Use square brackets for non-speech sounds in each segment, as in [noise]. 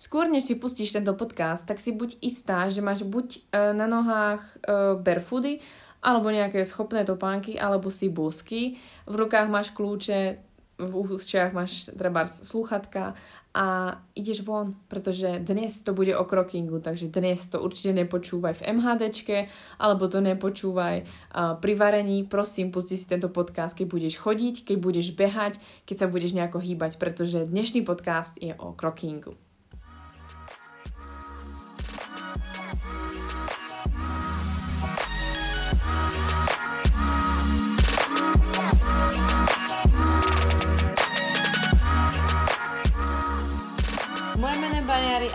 skôr než si pustíš tento podcast, tak si buď istá, že máš buď uh, na nohách uh, barefoody, alebo nejaké schopné topánky, alebo si bosky. V rukách máš kľúče, v ústiach máš treba slúchatka a ideš von, pretože dnes to bude o krokingu, takže dnes to určite nepočúvaj v MHDčke, alebo to nepočúvaj uh, pri varení. Prosím, pusti si tento podcast, keď budeš chodiť, keď budeš behať, keď sa budeš nejako hýbať, pretože dnešný podcast je o krokingu.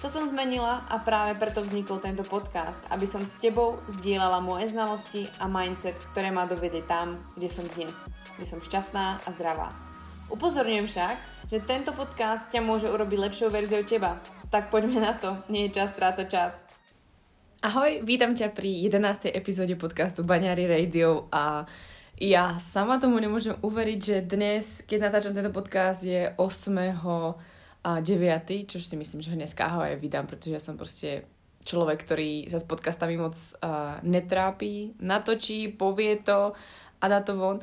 To som zmenila a práve preto vznikol tento podcast, aby som s tebou zdieľala moje znalosti a mindset, ktoré ma dovedie tam, kde som dnes, kde som šťastná a zdravá. Upozorňujem však, že tento podcast ťa môže urobiť lepšou verziou teba. Tak poďme na to, nie je čas strácať čas. Ahoj, vítam ťa pri 11. epizóde podcastu Baňári Radio a ja sama tomu nemôžem uveriť, že dnes, keď natáčam tento podcast, je 8 a 9, čo si myslím, že dneska ho aj vydám, pretože ja som proste človek, ktorý sa s podcastami moc uh, netrápi, natočí, povie to a dá to von.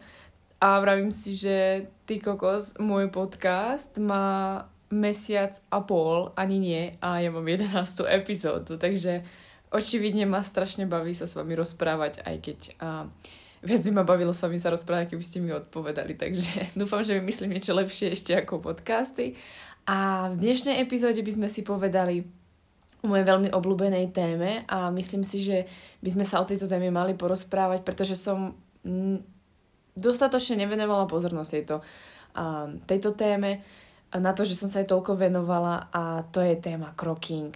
A vravím si, že ty kokos, môj podcast má mesiac a pol, ani nie, a ja mám 11. epizódu, takže očividne ma strašne baví sa s vami rozprávať, aj keď uh, viac by ma bavilo s vami sa rozprávať, keby ste mi odpovedali, takže [laughs] dúfam, že vymyslím niečo lepšie ešte ako podcasty a v dnešnej epizóde by sme si povedali o mojej veľmi obľúbenej téme a myslím si, že by sme sa o tejto téme mali porozprávať, pretože som dostatočne nevenovala pozornosť tejto, tejto téme na to, že som sa aj toľko venovala a to je téma croking.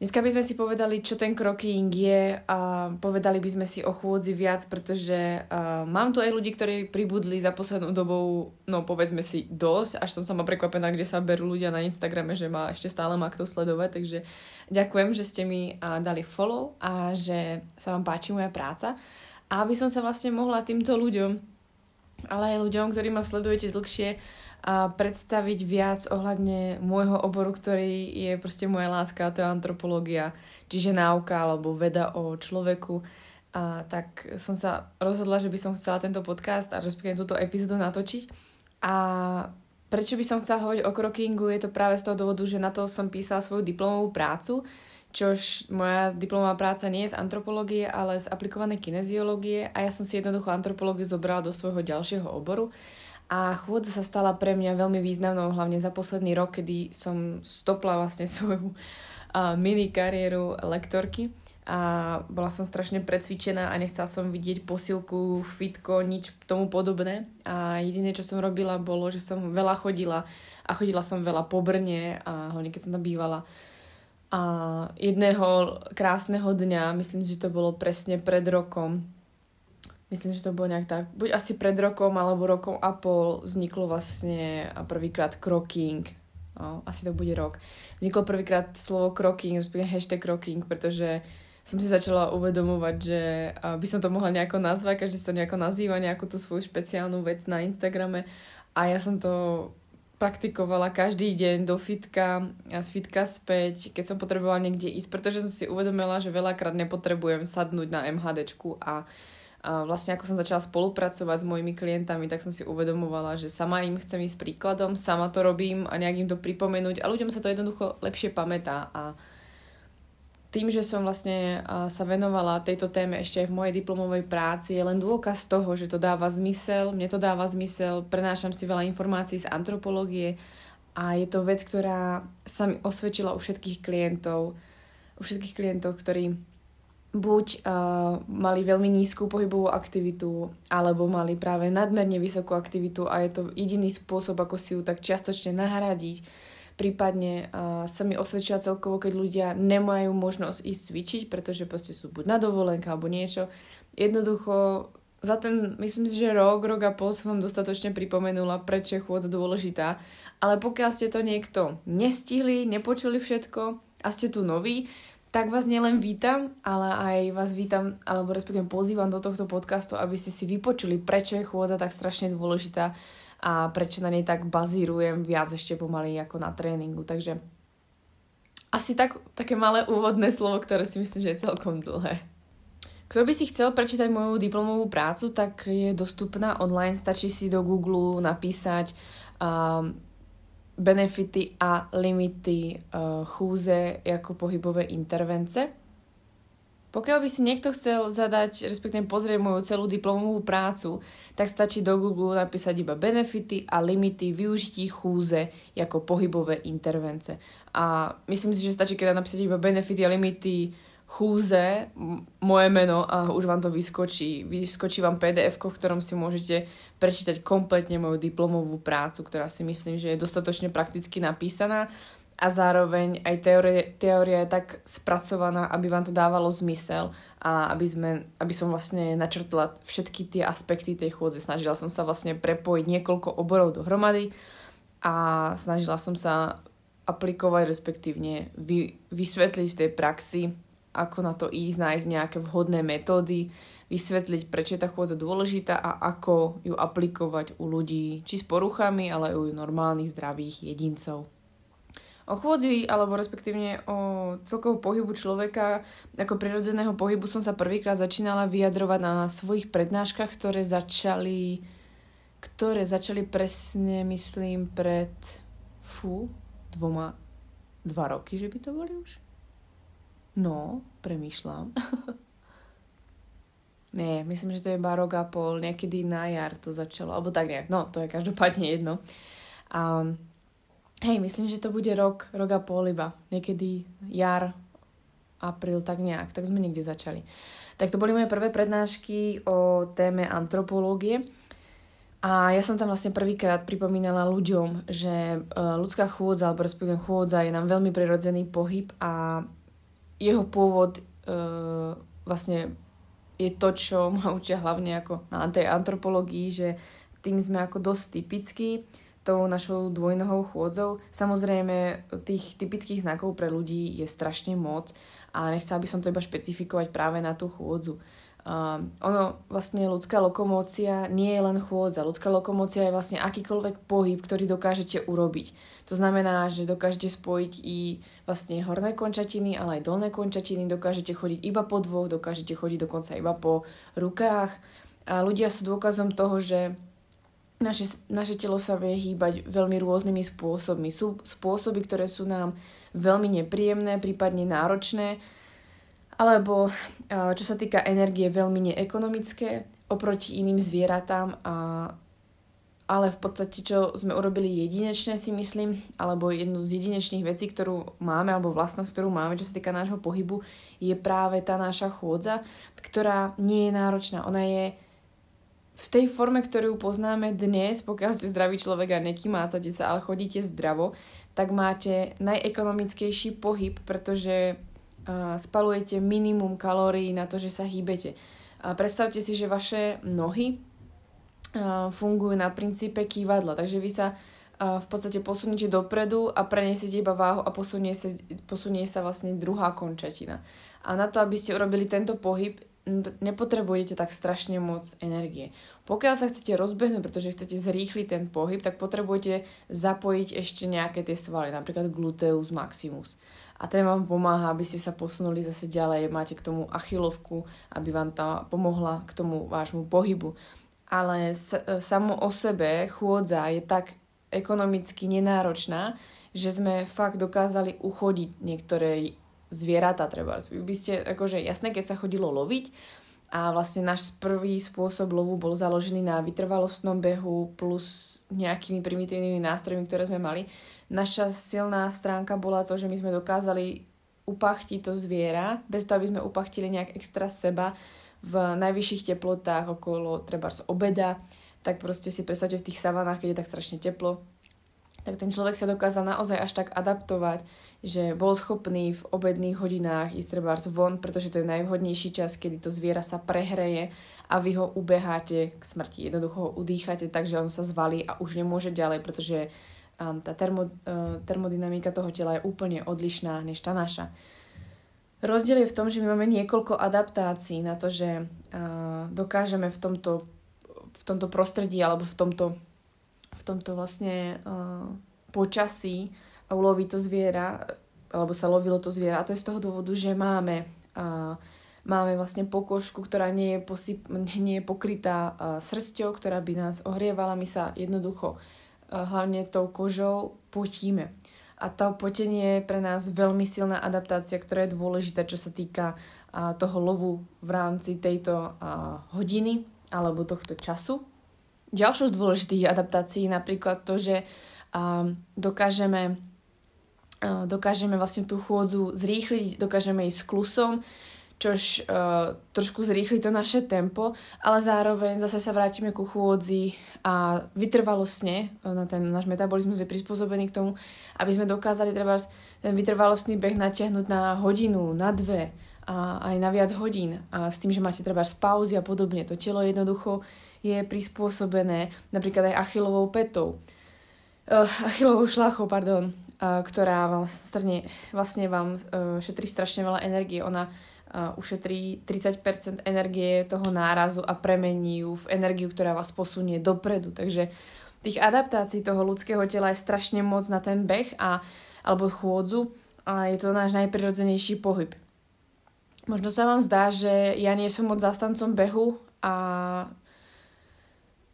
Dneska by sme si povedali, čo ten kroking je a povedali by sme si o chôdzi viac, pretože uh, mám tu aj ľudí, ktorí pribudli za poslednú dobou, no povedzme si dosť, až som sama prekvapená, kde sa berú ľudia na Instagrame, že ma ešte stále má kto sledovať, takže ďakujem, že ste mi uh, dali follow a že sa vám páči moja práca. A aby som sa vlastne mohla týmto ľuďom, ale aj ľuďom, ktorí ma sledujete dlhšie, a predstaviť viac ohľadne môjho oboru, ktorý je proste moja láska, a to je antropológia, čiže náuka alebo veda o človeku. A tak som sa rozhodla, že by som chcela tento podcast a respektíve túto epizódu natočiť. A prečo by som chcela hovoriť o krokingu, je to práve z toho dôvodu, že na to som písala svoju diplomovú prácu, čož moja diplomová práca nie je z antropológie, ale z aplikovanej kineziológie a ja som si jednoducho antropológiu zobrala do svojho ďalšieho oboru a chôdza sa stala pre mňa veľmi významnou, hlavne za posledný rok, kedy som stopla vlastne [laughs] svoju mini kariéru lektorky a bola som strašne precvičená a nechcela som vidieť posilku, fitko, nič tomu podobné. A jediné, čo som robila, bolo, že som veľa chodila a chodila som veľa po Brne a hlavne keď som tam bývala. A jedného krásneho dňa, myslím, že to bolo presne pred rokom, Myslím, že to bolo nejak tak, buď asi pred rokom alebo rokom a pol vzniklo vlastne prvýkrát croking. No, asi to bude rok. Vzniklo prvýkrát slovo croking, respektíve hashtag croking, pretože som si začala uvedomovať, že by som to mohla nejako nazvať, každý sa to nejako nazýva, nejakú tú svoju špeciálnu vec na Instagrame a ja som to praktikovala každý deň do fitka a z fitka späť, keď som potrebovala niekde ísť, pretože som si uvedomila, že veľakrát nepotrebujem sadnúť na MHDčku a vlastne ako som začala spolupracovať s mojimi klientami, tak som si uvedomovala, že sama im chcem ísť príkladom, sama to robím a nejak im to pripomenúť a ľuďom sa to jednoducho lepšie pamätá. A tým, že som vlastne sa venovala tejto téme ešte aj v mojej diplomovej práci, je len dôkaz toho, že to dáva zmysel, mne to dáva zmysel, prenášam si veľa informácií z antropológie a je to vec, ktorá sa mi osvedčila u všetkých klientov, u všetkých klientov, ktorí buď uh, mali veľmi nízku pohybovú aktivitu, alebo mali práve nadmerne vysokú aktivitu a je to jediný spôsob, ako si ju tak čiastočne nahradiť. prípadne uh, sa mi osvedčila celkovo, keď ľudia nemajú možnosť ísť cvičiť, pretože proste sú buď na dovolenka alebo niečo. Jednoducho za ten, myslím si, že rok, rok a pol som vám dostatočne pripomenula, prečo je chôdza dôležitá. Ale pokiaľ ste to niekto nestihli, nepočuli všetko a ste tu noví, tak vás nielen vítam, ale aj vás vítam, alebo respektíve pozývam do tohto podcastu, aby ste si vypočuli, prečo je chôdza tak strašne dôležitá a prečo na nej tak bazírujem viac ešte pomaly ako na tréningu. Takže asi tak, také malé úvodné slovo, ktoré si myslím, že je celkom dlhé. Kto by si chcel prečítať moju diplomovú prácu, tak je dostupná online. Stačí si do Google napísať um, benefity a limity uh, chúze ako pohybové intervence. Pokiaľ by si niekto chcel zadať, respektíve pozrieť moju celú diplomovú prácu, tak stačí do Google napísať iba benefity a limity využití chúze ako pohybové intervence. A myslím si, že stačí, keď napísať iba benefity a limity chúze, moje meno a už vám to vyskočí. Vyskočí vám PDF, v ktorom si môžete prečítať kompletne moju diplomovú prácu, ktorá si myslím, že je dostatočne prakticky napísaná a zároveň aj teória, teória je tak spracovaná, aby vám to dávalo zmysel a aby, sme, aby som vlastne načrtla všetky tie aspekty tej chôdze. Snažila som sa vlastne prepojiť niekoľko oborov dohromady a snažila som sa aplikovať, respektívne vy, vysvetliť v tej praxi, ako na to ísť, nájsť nejaké vhodné metódy, vysvetliť, prečo je tá chôdza dôležitá a ako ju aplikovať u ľudí, či s poruchami, ale aj u normálnych zdravých jedincov. O chôdzi, alebo respektívne o celkovo pohybu človeka ako prirodzeného pohybu som sa prvýkrát začínala vyjadrovať na svojich prednáškach, ktoré začali, ktoré začali presne, myslím, pred fú, dvoma, dva roky, že by to boli už? No, premýšľam. [laughs] Nie, myslím, že to je iba rok a pol, niekedy na jar to začalo, alebo tak nejak, no, to je každopádne jedno. Um, Hej, myslím, že to bude rok, rok a pol iba. Niekedy jar, apríl, tak nejak. Tak sme niekde začali. Tak to boli moje prvé prednášky o téme antropológie. A ja som tam vlastne prvýkrát pripomínala ľuďom, že e, ľudská chôdza, alebo respektíve chôdza je nám veľmi prirodzený pohyb a jeho pôvod uh, vlastne je to, čo ma učia hlavne ako na tej antropológii, že tým sme ako dosť typickí tou našou dvojnohou chôdzou. Samozrejme, tých typických znakov pre ľudí je strašne moc a nechcela by som to iba špecifikovať práve na tú chôdzu. Um, ono, vlastne ľudská lokomócia nie je len chôdza. Ľudská lokomócia je vlastne akýkoľvek pohyb, ktorý dokážete urobiť. To znamená, že dokážete spojiť i vlastne horné končatiny, ale aj dolné končatiny, dokážete chodiť iba po dvoch, dokážete chodiť dokonca iba po rukách. A ľudia sú dôkazom toho, že naše, naše telo sa vie hýbať veľmi rôznymi spôsobmi. Sú spôsoby, ktoré sú nám veľmi nepríjemné, prípadne náročné, alebo čo sa týka energie, veľmi neekonomické oproti iným zvieratám, a, ale v podstate, čo sme urobili jedinečné, si myslím, alebo jednu z jedinečných vecí, ktorú máme, alebo vlastnosť, ktorú máme, čo sa týka nášho pohybu, je práve tá naša chôdza, ktorá nie je náročná. Ona je v tej forme, ktorú poznáme dnes, pokiaľ ste zdravý človek a nekymácate sa, ale chodíte zdravo, tak máte najekonomickejší pohyb, pretože spalujete minimum kalórií na to, že sa hýbete. Predstavte si, že vaše nohy fungujú na princípe kývadla, takže vy sa v podstate posuniete dopredu a prenesiete iba váhu a posunie sa, posunie sa vlastne druhá končatina. A na to, aby ste urobili tento pohyb, nepotrebujete tak strašne moc energie. Pokiaľ sa chcete rozbehnúť, pretože chcete zrýchliť ten pohyb, tak potrebujete zapojiť ešte nejaké tie svaly, napríklad gluteus maximus. A ten vám pomáha, aby ste sa posunuli zase ďalej, máte k tomu achilovku, aby vám tá pomohla k tomu vášmu pohybu. Ale e, samo o sebe chôdza je tak ekonomicky nenáročná, že sme fakt dokázali uchodiť niektoré zvieratá treba. Vy by ste, akože jasné, keď sa chodilo loviť a vlastne náš prvý spôsob lovu bol založený na vytrvalostnom behu plus nejakými primitívnymi nástrojmi, ktoré sme mali. Naša silná stránka bola to, že my sme dokázali upachtiť to zviera, bez toho, aby sme upachtili nejak extra seba v najvyšších teplotách okolo treba z obeda, tak proste si predstavte v tých savanách, keď je tak strašne teplo, tak ten človek sa dokázal naozaj až tak adaptovať, že bol schopný v obedných hodinách ísť treba von, pretože to je najvhodnejší čas, kedy to zviera sa prehreje a vy ho ubeháte k smrti. Jednoducho ho udýchate tak, že on sa zvalí a už nemôže ďalej, pretože um, tá termo, uh, termodynamika toho tela je úplne odlišná než tá naša. Rozdiel je v tom, že my máme niekoľko adaptácií na to, že uh, dokážeme v tomto, v tomto prostredí alebo v tomto v tomto vlastne uh, počasí uloví to zviera, alebo sa lovilo to zviera. A to je z toho dôvodu, že máme, uh, máme vlastne pokožku, ktorá nie je, posyp, nie je pokrytá uh, srsťou, ktorá by nás ohrievala. My sa jednoducho uh, hlavne tou kožou potíme. A to potenie je pre nás veľmi silná adaptácia, ktorá je dôležitá, čo sa týka toho lovu v rámci tejto hodiny alebo tohto času. Ďalšou z dôležitých adaptácií je napríklad to, že um, dokážeme, uh, dokážeme vlastne tú chôdzu zrýchliť, dokážeme ísť klusom, čož uh, trošku zrýchli to naše tempo, ale zároveň zase sa vrátime ku chôdzi a vytrvalostne, uh, na ten náš metabolizmus je prispôsobený k tomu, aby sme dokázali treba ten vytrvalostný beh natiahnuť na hodinu, na dve, a aj na viac hodín a s tým, že máte treba pauzy a podobne. To telo jednoducho je prispôsobené napríklad aj achilovou petou, uh, achilovou šlachou, pardon, uh, ktorá vám strne, vlastne vám uh, šetrí strašne veľa energie. Ona uh, ušetrí 30% energie toho nárazu a premení ju v energiu, ktorá vás posunie dopredu. Takže tých adaptácií toho ľudského tela je strašne moc na ten beh a, alebo chôdzu a je to náš najprirodzenejší pohyb. Možno sa vám zdá, že ja nie som moc zastancom behu a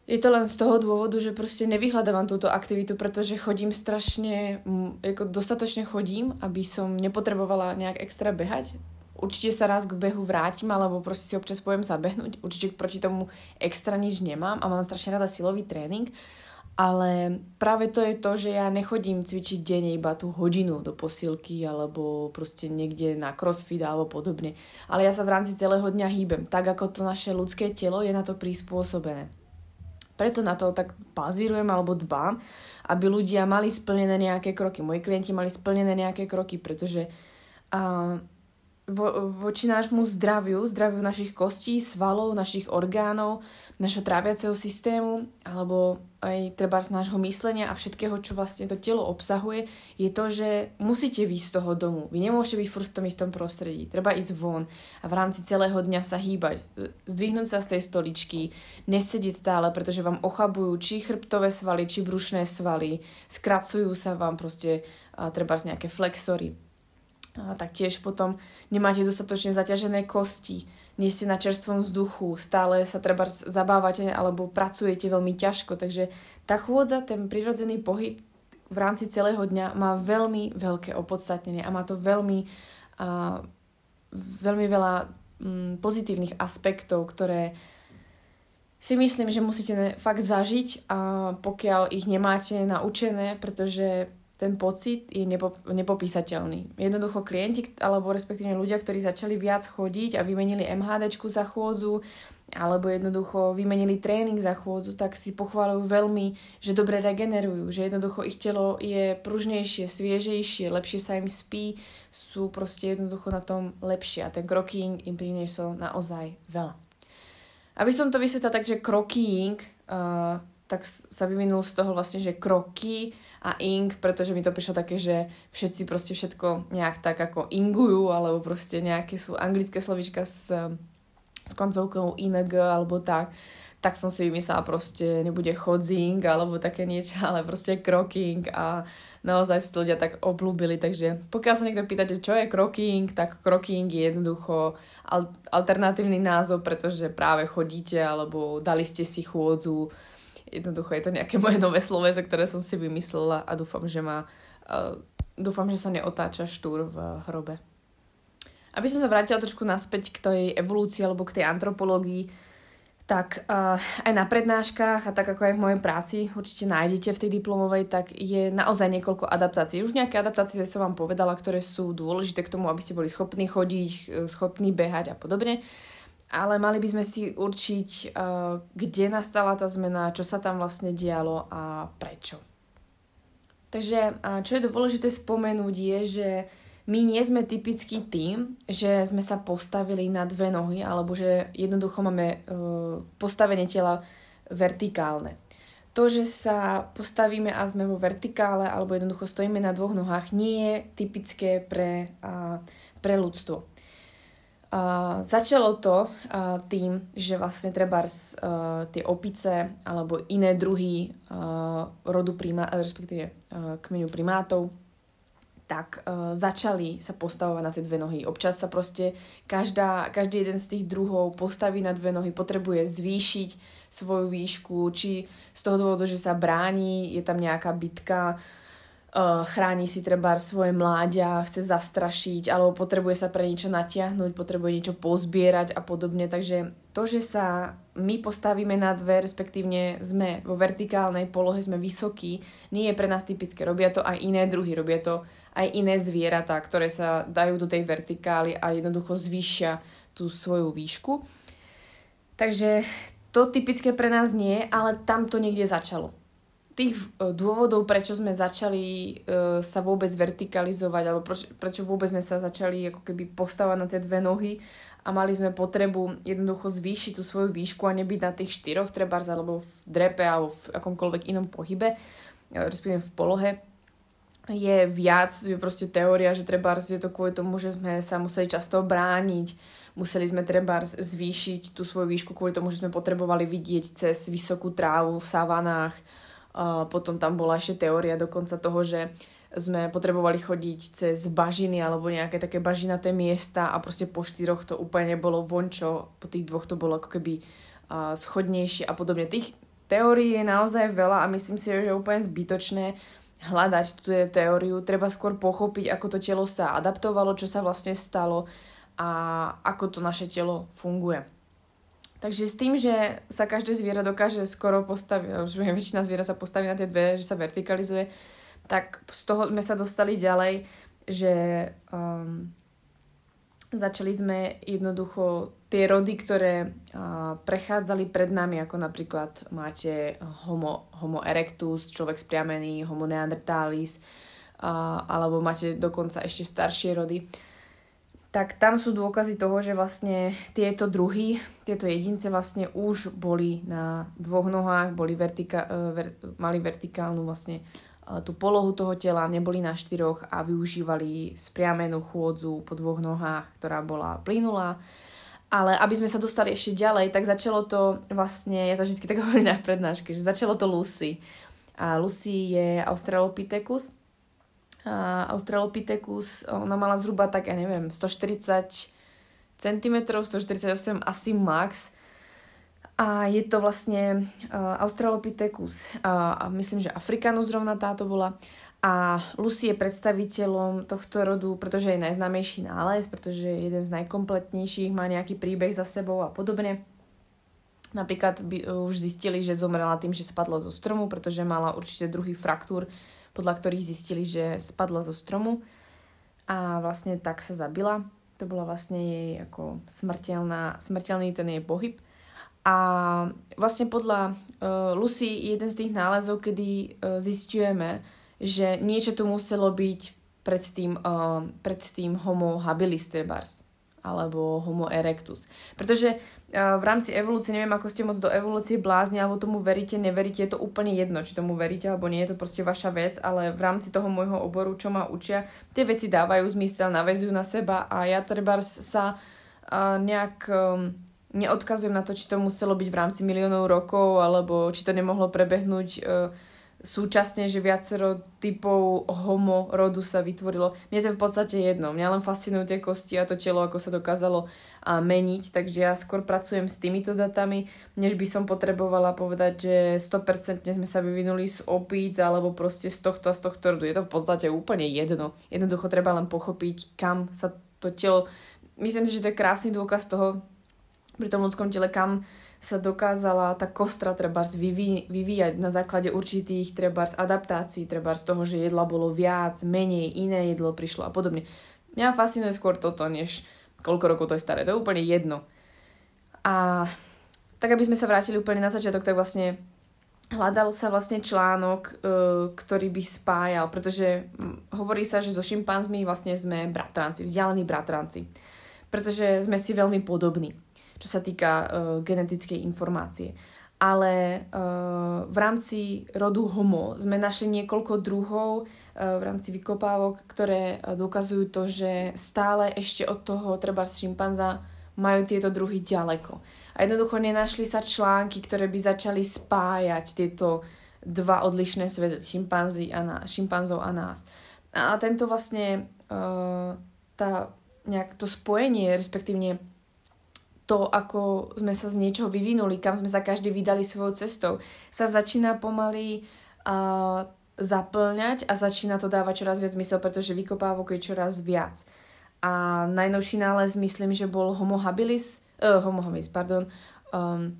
je to len z toho dôvodu, že proste nevyhľadávam túto aktivitu, pretože chodím strašne, ako dostatočne chodím, aby som nepotrebovala nejak extra behať. Určite sa raz k behu vrátim, alebo proste si občas poviem sa behnúť. Určite proti tomu extra nič nemám a mám strašne rada silový tréning. Ale práve to je to, že ja nechodím cvičiť deň iba tú hodinu do posilky alebo proste niekde na crossfit alebo podobne. Ale ja sa v rámci celého dňa hýbem, tak ako to naše ľudské telo je na to prispôsobené. Preto na to tak bazírujem alebo dbám, aby ľudia mali splnené nejaké kroky. Moji klienti mali splnené nejaké kroky, pretože uh, vo, voči nášmu zdraviu, zdraviu našich kostí, svalov, našich orgánov, našho tráviaceho systému, alebo aj treba z nášho myslenia a všetkého, čo vlastne to telo obsahuje, je to, že musíte výjsť z toho domu. Vy nemôžete byť furt v tom istom prostredí. Treba ísť von a v rámci celého dňa sa hýbať. Zdvihnúť sa z tej stoličky, nesedieť stále, pretože vám ochabujú či chrbtové svaly, či brušné svaly, skracujú sa vám proste treba z nejaké flexory a taktiež potom nemáte dostatočne zaťažené kosti, nie ste na čerstvom vzduchu, stále sa treba zabávate alebo pracujete veľmi ťažko, takže tá chôdza, ten prirodzený pohyb v rámci celého dňa má veľmi veľké opodstatnenie a má to veľmi, uh, veľmi veľa um, pozitívnych aspektov, ktoré si myslím, že musíte fakt zažiť. A pokiaľ ich nemáte naučené, pretože ten pocit je nepo, nepopísateľný. Jednoducho klienti, alebo respektíve ľudia, ktorí začali viac chodiť a vymenili MHD za chôdzu, alebo jednoducho vymenili tréning za chôdzu, tak si pochváľujú veľmi, že dobre regenerujú, že jednoducho ich telo je pružnejšie, sviežejšie, lepšie sa im spí, sú proste jednoducho na tom lepšie a ten kroking im priniesol naozaj veľa. Aby som to vysvetlila tak, že kroking, uh, tak sa vyvinul z toho vlastne, že kroky a ing, pretože mi to prišlo také, že všetci proste všetko nejak tak ako ingujú, alebo proste nejaké sú anglické slovička s, s koncovkou ing alebo tak tak som si vymyslela proste nebude chodzing alebo také niečo, [laughs] ale proste kroking a naozaj si ľudia tak oblúbili, takže pokiaľ sa niekto pýtate, čo je kroking, tak kroking je jednoducho alternatívny názov, pretože práve chodíte alebo dali ste si chôdzu Jednoducho je to nejaké [laughs] moje nové slovese, ktoré som si vymyslela a dúfam, že ma uh, dúfam, že sa neotáča štúr v hrobe. Aby som sa vrátila trošku naspäť k tej evolúcii alebo k tej antropológii, tak uh, aj na prednáškach a tak ako aj v mojej práci určite nájdete v tej diplomovej, tak je naozaj niekoľko adaptácií. Už nejaké adaptácie som vám povedala, ktoré sú dôležité k tomu, aby ste boli schopní chodiť, e, schopní behať a podobne ale mali by sme si určiť, uh, kde nastala tá zmena, čo sa tam vlastne dialo a prečo. Takže čo je dôležité spomenúť je, že my nie sme typický tým, že sme sa postavili na dve nohy alebo že jednoducho máme uh, postavenie tela vertikálne. To, že sa postavíme a sme vo vertikále alebo jednoducho stojíme na dvoch nohách, nie je typické pre, pre ľudstvo. Uh, začalo to uh, tým, že vlastne treba uh, tie opice alebo iné druhy uh, rodu primá, respektíve uh, kmeňu primátov tak uh, začali sa postavovať na tie dve nohy. Občas sa proste každá, každý jeden z tých druhov postaví na dve nohy, potrebuje zvýšiť svoju výšku, či z toho dôvodu, že sa bráni, je tam nejaká bitka, uh, chráni si treba svoje mláďa, chce zastrašiť, alebo potrebuje sa pre niečo natiahnuť, potrebuje niečo pozbierať a podobne. Takže to, že sa my postavíme na dve, respektívne sme vo vertikálnej polohe, sme vysokí, nie je pre nás typické. Robia to aj iné druhy, robia to aj iné zvieratá, ktoré sa dajú do tej vertikály a jednoducho zvýšia tú svoju výšku. Takže to typické pre nás nie, ale tam to niekde začalo. Tých e, dôvodov, prečo sme začali uh, sa vôbec vertikalizovať, alebo prečo, prečo vôbec sme sa začali ako keby postavať na tie dve nohy a mali sme potrebu jednoducho zvýšiť tú svoju výšku a nebyť na tých štyroch trebárs alebo v drepe alebo v akomkoľvek inom pohybe, e, respektíve v polohe, je viac, je proste teória, že treba je to kvôli tomu, že sme sa museli často brániť, museli sme treba zvýšiť tú svoju výšku kvôli tomu, že sme potrebovali vidieť cez vysokú trávu v savanách. Potom tam bola ešte teória dokonca toho, že sme potrebovali chodiť cez bažiny alebo nejaké také bažinaté miesta a proste po štyroch to úplne nebolo vončo, po tých dvoch to bolo ako keby uh, schodnejšie a podobne. Tých teórií je naozaj veľa a myslím si, že je úplne zbytočné hľadať tú teóriu, treba skôr pochopiť, ako to telo sa adaptovalo, čo sa vlastne stalo a ako to naše telo funguje. Takže s tým, že sa každé zviera dokáže skoro postaviť, väčšina zviera sa postaví na tie dve, že sa vertikalizuje, tak z toho sme sa dostali ďalej, že um, začali sme jednoducho tie rody, ktoré uh, prechádzali pred nami, ako napríklad máte homo, homo erectus, človek spriamený, homo neanderthalis, uh, alebo máte dokonca ešte staršie rody, tak tam sú dôkazy toho, že vlastne tieto druhy, tieto jedince vlastne už boli na dvoch nohách, boli vertika- uh, ver- mali vertikálnu vlastne tú polohu toho tela, neboli na štyroch a využívali spriamenú chôdzu po dvoch nohách, ktorá bola plynulá. Ale aby sme sa dostali ešte ďalej, tak začalo to vlastne, ja to vždy tak [laughs] hovorím na prednáške, že začalo to Lucy. A Lucy je Australopithecus. Australopithecus, ona mala zhruba tak, ja neviem, 140 cm, 148 asi max a je to vlastne uh, Australopithecus, uh, myslím, že Africanus zrovna táto bola. A Lucy je predstaviteľom tohto rodu, pretože je najznámejší nález, pretože je jeden z najkompletnejších, má nejaký príbeh za sebou a podobne. Napríklad by uh, už zistili, že zomrela tým, že spadla zo stromu, pretože mala určite druhý fraktúr, podľa ktorých zistili, že spadla zo stromu a vlastne tak sa zabila. To bola vlastne jej ako smrteľná, smrteľný ten jej pohyb. A vlastne podľa uh, Lucy jeden z tých nálezov, kedy uh, zistujeme, že niečo tu muselo byť pred tým, uh, pred tým homo habilis trebars alebo homo erectus. Pretože uh, v rámci evolúcie, neviem ako ste moc do evolúcie blázni, alebo tomu veríte, neveríte, je to úplne jedno, či tomu veríte alebo nie, je to proste vaša vec, ale v rámci toho môjho oboru, čo ma učia, tie veci dávajú zmysel, navezujú na seba a ja trebárs sa uh, nejak... Um, neodkazujem na to, či to muselo byť v rámci miliónov rokov, alebo či to nemohlo prebehnúť e, súčasne, že viacero typov homo rodu sa vytvorilo. Mne to je v podstate jedno. Mňa len fascinujú tie kosti a to telo, ako sa dokázalo a, meniť, takže ja skôr pracujem s týmito datami, než by som potrebovala povedať, že 100% sme sa vyvinuli z opíc alebo proste z tohto a z tohto rodu. Je to v podstate úplne jedno. Jednoducho treba len pochopiť, kam sa to telo... Myslím si, že to je krásny dôkaz toho, pri tom ľudskom tele, kam sa dokázala tá kostra trebárs vyví, vyvíjať na základe určitých trebárs adaptácií, trebárs toho, že jedla bolo viac, menej, iné jedlo prišlo a podobne. Mňa fascinuje skôr toto, než koľko rokov to je staré. To je úplne jedno. A tak, aby sme sa vrátili úplne na začiatok, tak vlastne hľadal sa vlastne článok, uh, ktorý by spájal, pretože hovorí sa, že so šimpanzmi vlastne sme bratranci, vzdialení bratranci, pretože sme si veľmi podobní, čo sa týka uh, genetickej informácie. Ale uh, v rámci rodu Homo sme našli niekoľko druhov uh, v rámci vykopávok, ktoré uh, dokazujú to, že stále ešte od toho treba šimpanza majú tieto druhy ďaleko. A jednoducho nenašli sa články, ktoré by začali spájať tieto dva odlišné svety, šimpanzi a nás, šimpanzov a nás. A tento vlastne, uh, tá, nejak to spojenie, respektívne to, ako sme sa z niečoho vyvinuli, kam sme sa každý vydali svojou cestou, sa začína pomaly uh, zaplňať a začína to dávať čoraz viac zmysel, pretože vykopávok je čoraz viac. A najnovší nález myslím, že bol Homo habilis, uh, homo habilis, pardon, um,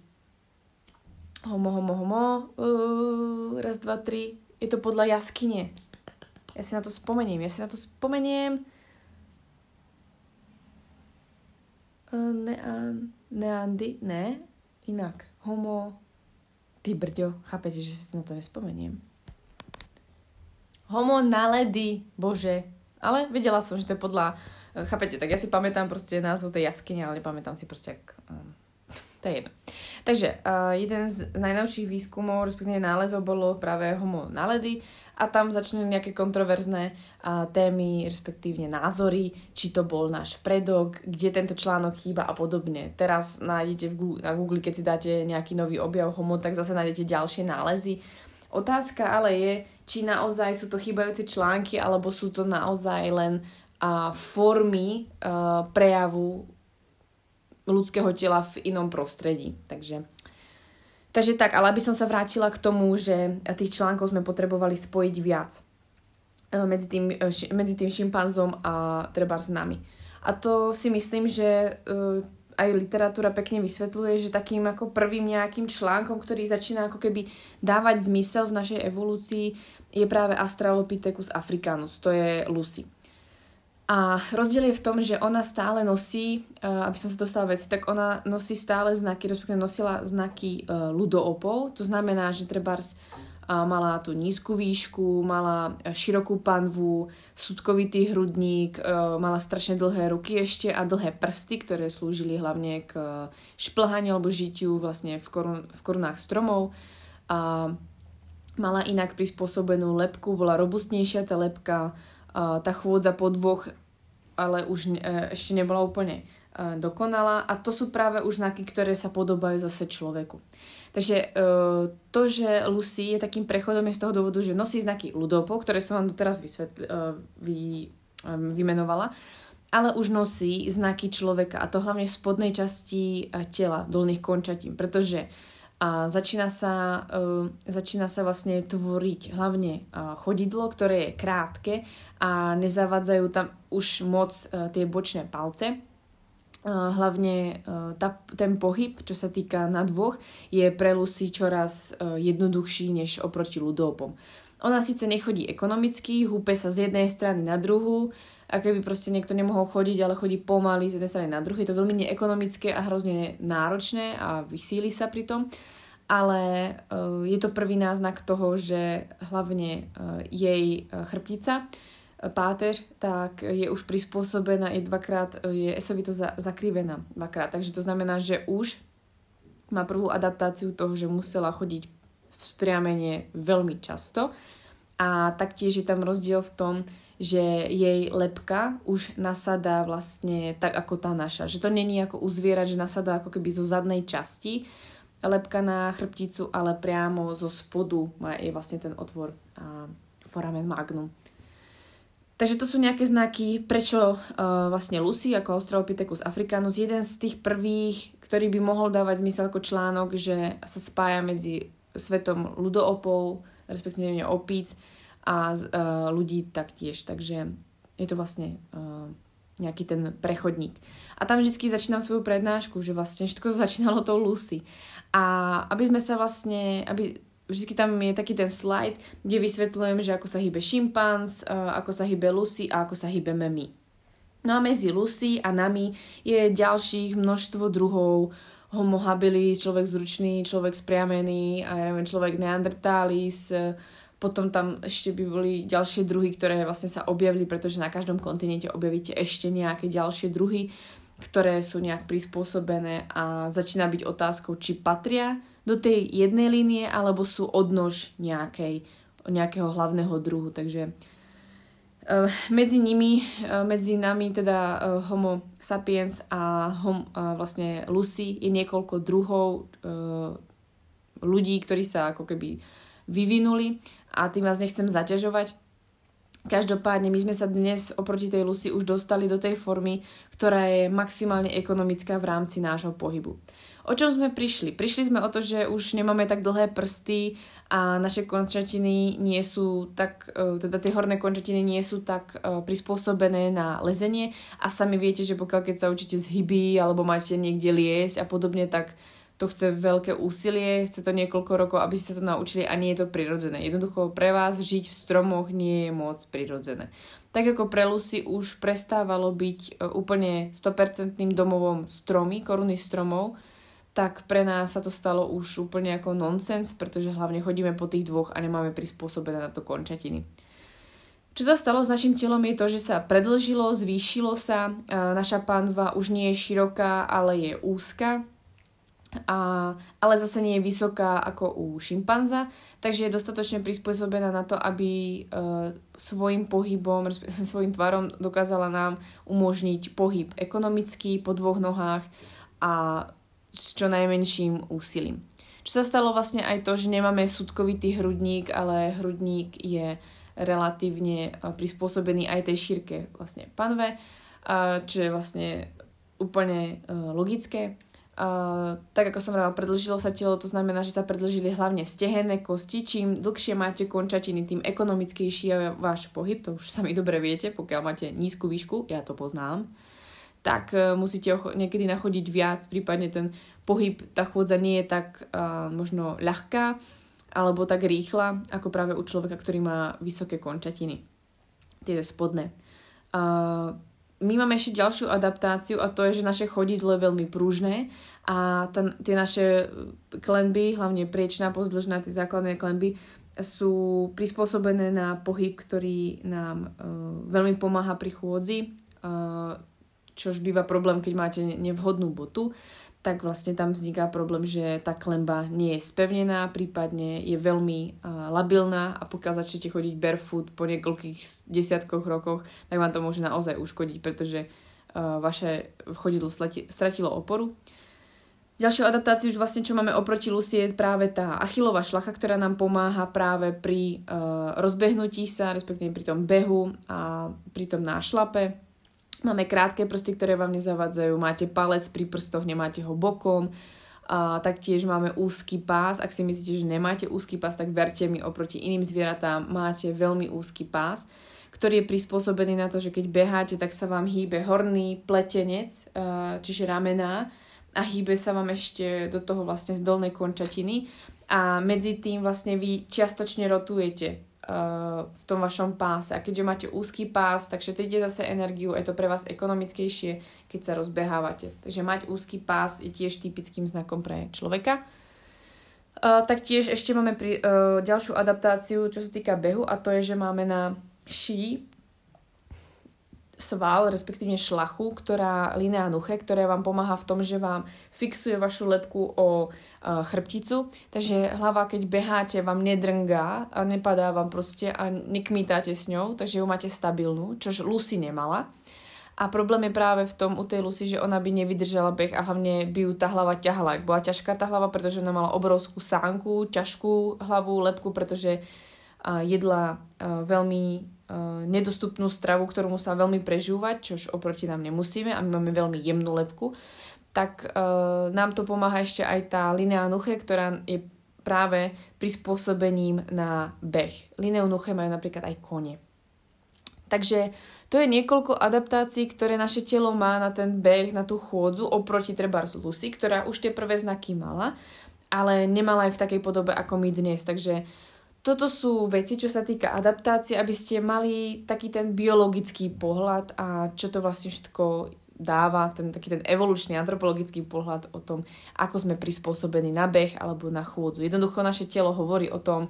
homo, homo, homo, uh, raz, dva, tri, je to podľa jaskyne. Ja si na to spomeniem, ja si na to spomeniem. Uh, nean, neandy, ne, inak. Homo, ty brďo, chápete, že si na to nespomeniem. Homo naledy, bože. Ale vedela som, že to je podľa Chápete, tak ja si pamätám proste názov tej jaskyne, ale nepamätám si proste, ak... To je jedno. Takže uh, jeden z najnovších výskumov, respektíve nálezov bolo práve homo naledy a tam začali nejaké kontroverzné uh, témy, respektívne názory, či to bol náš predok, kde tento článok chýba a podobne. Teraz nájdete v Google, na Google, keď si dáte nejaký nový objav homo, tak zase nájdete ďalšie nálezy. Otázka ale je, či naozaj sú to chýbajúce články, alebo sú to naozaj len a formy uh, prejavu ľudského tela v inom prostredí. Takže, takže tak, ale aby som sa vrátila k tomu, že tých článkov sme potrebovali spojiť viac uh, medzi tým, ši, medzi tým šimpanzom a treba s nami. A to si myslím, že uh, aj literatúra pekne vysvetľuje, že takým ako prvým nejakým článkom, ktorý začína ako keby dávať zmysel v našej evolúcii, je práve Australopithecus africanus, to je Lucy. A rozdiel je v tom, že ona stále nosí, uh, aby som sa dostala veci, tak ona nosí stále znaky, respektíve nosila znaky uh, ludoopol, to znamená, že trebárs uh, mala tú nízku výšku, mala širokú panvu, sudkovitý hrudník, mala strašne dlhé ruky ešte a dlhé prsty, ktoré slúžili hlavne k šplhaniu alebo žitiu vlastne v, korun, v korunách stromov. A mala inak prispôsobenú lepku, bola robustnejšia tá lepka, tá chôdza po dvoch, ale už e, ešte nebola úplne e, dokonalá a to sú práve už znaky, ktoré sa podobajú zase človeku. Takže e, to, že Lucy je takým prechodom je z toho dôvodu, že nosí znaky ľudopov, ktoré som vám doteraz vysvetl- vy, vymenovala, ale už nosí znaky človeka a to hlavne v spodnej časti tela, dolných končatín, pretože a začína sa, uh, začína sa vlastne tvoriť hlavne uh, chodidlo, ktoré je krátke a nezavádzajú tam už moc uh, tie bočné palce. Uh, hlavne uh, tá, ten pohyb, čo sa týka na dvoch, je pre Lucy čoraz uh, jednoduchší než oproti ľudopom. Ona síce nechodí ekonomicky, húpe sa z jednej strany na druhú, a keby proste niekto nemohol chodiť, ale chodí pomaly z jednej strany na druhej. Je to veľmi neekonomické a hrozne náročné a vysíli sa pri tom. Ale uh, je to prvý náznak toho, že hlavne uh, jej uh, chrbtica, páteř, tak je už prispôsobená, je dvakrát, je esovito za, zakrivená dvakrát. Takže to znamená, že už má prvú adaptáciu toho, že musela chodiť v spriamenie veľmi často. A taktiež je tam rozdiel v tom, že jej lepka už nasadá vlastne tak ako tá naša. Že to není ako u zviera, že nasadá ako keby zo zadnej časti lepka na chrbticu, ale priamo zo spodu má je vlastne ten otvor a foramen magnum. Takže to sú nejaké znaky, prečo uh, vlastne Lucy ako Australopithecus africanus, jeden z tých prvých, ktorý by mohol dávať zmysel ako článok, že sa spája medzi svetom ľudoopov, respektíve opíc, a uh, ľudí taktiež. Takže je to vlastne uh, nejaký ten prechodník. A tam vždy začínam svoju prednášku, že vlastne všetko [laughs] začínalo tou Lucy. A aby sme sa vlastne, aby vždy tam je taký ten slide, kde vysvetľujem, že ako sa hýbe šimpanz, uh, ako sa hýbe Lucy a ako sa hýbeme my. No a medzi Lucy a nami je ďalších množstvo druhov homo habilis, človek zručný, človek spriamený a ja neviem, človek neandertalis, potom tam ešte by boli ďalšie druhy, ktoré vlastne sa objavili, pretože na každom kontinente objavíte ešte nejaké ďalšie druhy, ktoré sú nejak prispôsobené a začína byť otázkou, či patria do tej jednej línie, alebo sú odnož nejakej, nejakého hlavného druhu. Takže uh, medzi nimi, uh, medzi nami teda uh, homo sapiens a hom, vlastne Lucy je niekoľko druhov ľudí, ktorí sa ako keby vyvinuli a tým vás nechcem zaťažovať. Každopádne my sme sa dnes oproti tej Lucy už dostali do tej formy, ktorá je maximálne ekonomická v rámci nášho pohybu. O čom sme prišli? Prišli sme o to, že už nemáme tak dlhé prsty a naše končatiny nie sú tak, e, teda tie horné končatiny nie sú tak e, prispôsobené na lezenie a sami viete, že pokiaľ keď sa učíte z alebo máte niekde liesť a podobne, tak to chce veľké úsilie, chce to niekoľko rokov, aby ste sa to naučili a nie je to prirodzené. Jednoducho pre vás žiť v stromoch nie je moc prirodzené. Tak ako pre Lucy už prestávalo byť e, úplne 100% domovom stromy, koruny stromov, tak pre nás sa to stalo už úplne ako nonsens, pretože hlavne chodíme po tých dvoch a nemáme prispôsobené na to končatiny. Čo sa stalo s našim telom je to, že sa predlžilo, zvýšilo sa, naša pánva už nie je široká, ale je úzka, a, ale zase nie je vysoká ako u šimpanza, takže je dostatočne prispôsobená na to, aby uh, svojim pohybom, [laughs] svojim tvarom dokázala nám umožniť pohyb ekonomický po dvoch nohách a s čo najmenším úsilím. Čo sa stalo vlastne aj to, že nemáme súdkovitý hrudník, ale hrudník je relatívne prispôsobený aj tej šírke vlastne panve, čo je vlastne úplne logické Uh, tak ako som hovorila, predlžilo sa telo, to znamená, že sa predlžili hlavne stehenné kosti. Čím dlhšie máte končatiny, tým ekonomickejší je váš pohyb, to už sami dobre viete, pokiaľ máte nízku výšku, ja to poznám, tak uh, musíte ho niekedy nachodiť viac, prípadne ten pohyb, tá chôdza nie je tak uh, možno ľahká, alebo tak rýchla, ako práve u človeka, ktorý má vysoké končatiny. Tie spodné. Uh, my máme ešte ďalšiu adaptáciu a to je, že naše chodidlo je veľmi pružné a ten, tie naše klenby, hlavne priečná, pozdĺžná, tie základné klenby, sú prispôsobené na pohyb, ktorý nám uh, veľmi pomáha pri chôdzi, uh, čož býva problém, keď máte nevhodnú botu tak vlastne tam vzniká problém, že tá klemba nie je spevnená, prípadne je veľmi uh, labilná a pokiaľ začnete chodiť barefoot po niekoľkých desiatkoch rokoch, tak vám to môže naozaj uškodiť, pretože uh, vaše chodidlo stratilo oporu. Ďalšou adaptáciou už vlastne, čo máme oproti Lucy, je práve tá achilová šlacha, ktorá nám pomáha práve pri uh, rozbehnutí sa, respektíve pri tom behu a pri tom nášlape Máme krátke prsty, ktoré vám nezavadzajú, máte palec pri prstoch, nemáte ho bokom, a taktiež máme úzky pás. Ak si myslíte, že nemáte úzky pás, tak verte mi, oproti iným zvieratám máte veľmi úzky pás, ktorý je prispôsobený na to, že keď beháte, tak sa vám hýbe horný pletenec, čiže ramená a hýbe sa vám ešte do toho vlastne z dolnej končatiny. A medzi tým vlastne vy čiastočne rotujete v tom vašom páse. A keďže máte úzky pás, tak šetríte zase energiu, je to pre vás ekonomickejšie, keď sa rozbehávate. Takže mať úzky pás je tiež typickým znakom pre človeka. Uh, taktiež ešte máme pri, uh, ďalšiu adaptáciu, čo sa týka behu a to je, že máme na ší sval, respektíve šlachu, ktorá linea nuche, ktorá vám pomáha v tom, že vám fixuje vašu lepku o uh, chrbticu, takže hlava, keď beháte, vám nedrngá a nepadá vám proste a nekmítáte s ňou, takže ju máte stabilnú, čož Lucy nemala. A problém je práve v tom u tej Lucy, že ona by nevydržala beh a hlavne by ju tá hlava ťahala. Bola ťažká tá hlava, pretože ona mala obrovskú sánku, ťažkú hlavu, lepku, pretože jedla uh, veľmi uh, nedostupnú stravu, ktorú musela veľmi prežúvať, čož oproti nám nemusíme a my máme veľmi jemnú lepku, tak uh, nám to pomáha ešte aj tá linea nuche, ktorá je práve prispôsobením na beh. Lineu nuche majú napríklad aj kone. Takže to je niekoľko adaptácií, ktoré naše telo má na ten beh, na tú chôdzu, oproti treba z Lucy, ktorá už tie prvé znaky mala, ale nemala aj v takej podobe ako my dnes. Takže toto sú veci, čo sa týka adaptácie, aby ste mali taký ten biologický pohľad a čo to vlastne všetko dáva ten taký ten evolučný antropologický pohľad o tom, ako sme prispôsobení na beh alebo na chôdzu. Jednoducho naše telo hovorí o tom,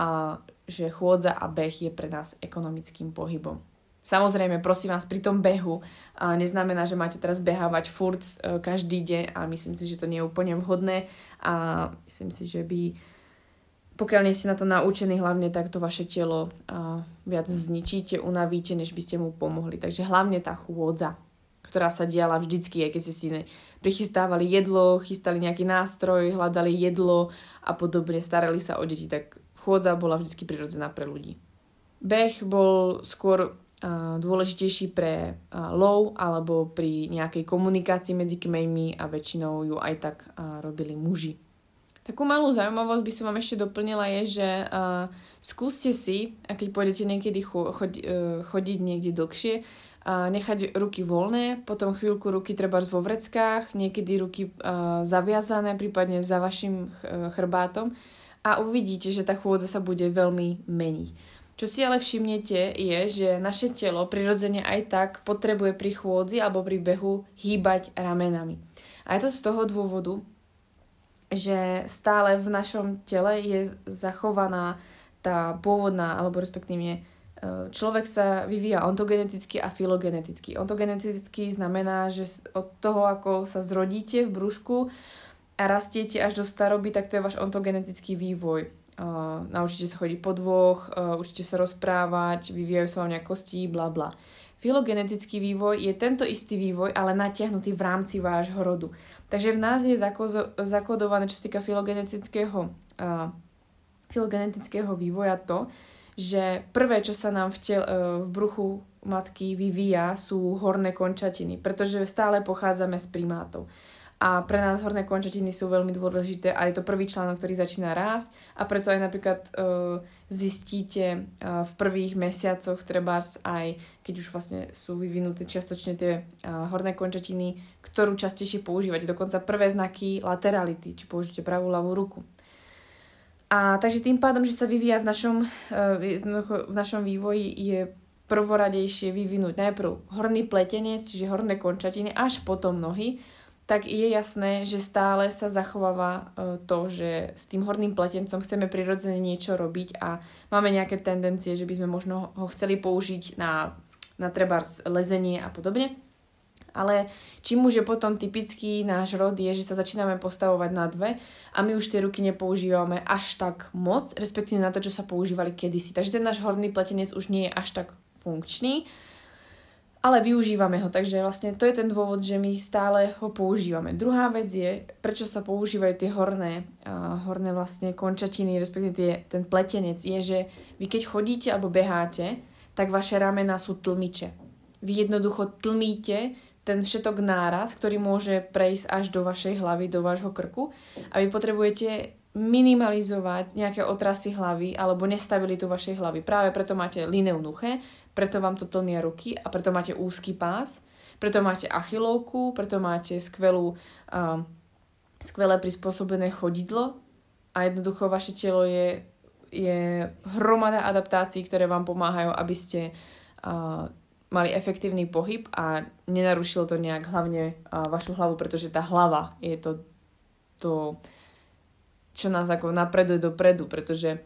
a, že chôdza a beh je pre nás ekonomickým pohybom. Samozrejme, prosím vás, pri tom behu a neznamená, že máte teraz behávať furt e, každý deň a myslím si, že to nie je úplne vhodné a myslím si, že by pokiaľ nie ste na to naučení hlavne, tak to vaše telo a, viac zničíte, unavíte, než by ste mu pomohli. Takže hlavne tá chôdza, ktorá sa diala vždycky, aj keď ste si prichystávali jedlo, chystali nejaký nástroj, hľadali jedlo a podobne, starali sa o deti, tak chôdza bola vždycky prirodzená pre ľudí. Beh bol skôr a, dôležitejší pre a, lov alebo pri nejakej komunikácii medzi kmeňmi a väčšinou ju aj tak a, robili muži. Takú malú zaujímavosť by som vám ešte doplnila je, že uh, skúste si, a keď pôjdete niekedy cho- chodi- uh, chodiť niekde dlhšie, uh, nechať ruky voľné, potom chvíľku ruky treba vo vreckách, niekedy ruky uh, zaviazané, prípadne za vašim ch- uh, chrbátom a uvidíte, že tá chôdza sa bude veľmi meniť. Čo si ale všimnete je, že naše telo prirodzene aj tak potrebuje pri chôdzi alebo pri behu hýbať ramenami. A je to z toho dôvodu, že stále v našom tele je zachovaná tá pôvodná, alebo respektíve e, človek sa vyvíja ontogeneticky a filogeneticky. Ontogeneticky znamená, že od toho, ako sa zrodíte v brúšku a rastiete až do staroby, tak to je váš ontogenetický vývoj. Uh, naučíte sa chodiť po dvoch, uh, učíte sa rozprávať, vyvíjajú sa vám nejak kosti, bla bla. Filogenetický vývoj je tento istý vývoj, ale natiahnutý v rámci vášho rodu. Takže v nás je zakodované, čo sa týka filogenetického, uh, filogenetického vývoja to, že prvé, čo sa nám v, tel, uh, v bruchu matky vyvíja, sú horné končatiny, pretože stále pochádzame z primátov. A pre nás horné končatiny sú veľmi dôležité a je to prvý článok, ktorý začína rásť a preto aj napríklad uh, zistíte uh, v prvých mesiacoch trebárs aj, keď už vlastne sú vyvinuté čiastočne tie uh, horné končatiny, ktorú častejšie používate. Dokonca prvé znaky laterality, či použijete pravú ľavú ruku. A takže tým pádom, že sa vyvíja v našom, v našom vývoji je prvoradejšie vyvinúť najprv horný pletenec, čiže horné končatiny, až potom nohy, tak je jasné, že stále sa zachováva e, to, že s tým horným pletencom chceme prirodzene niečo robiť a máme nejaké tendencie, že by sme možno ho chceli použiť na, na treba lezenie a podobne. Ale čím už je potom typický náš rod je, že sa začíname postavovať na dve a my už tie ruky nepoužívame až tak moc, respektíve na to, čo sa používali kedysi. Takže ten náš horný pletenec už nie je až tak funkčný ale využívame ho, takže vlastne to je ten dôvod, že my stále ho používame. Druhá vec je, prečo sa používajú tie horné, uh, horné vlastne končatiny, respektíve tie, ten pletenec, je, že vy keď chodíte alebo beháte, tak vaše ramena sú tlmiče. Vy jednoducho tlmíte ten všetok náraz, ktorý môže prejsť až do vašej hlavy, do vášho krku a vy potrebujete minimalizovať nejaké otrasy hlavy alebo nestabilitu vašej hlavy. Práve preto máte lineu nuche, preto vám to tlmia ruky a preto máte úzky pás, preto máte achilovku, preto máte skvelú, uh, skvelé prispôsobené chodidlo a jednoducho vaše telo je, je hromada adaptácií, ktoré vám pomáhajú, aby ste uh, mali efektívny pohyb a nenarušilo to nejak hlavne uh, vašu hlavu, pretože tá hlava je to, to čo nás ako napreduje dopredu, pretože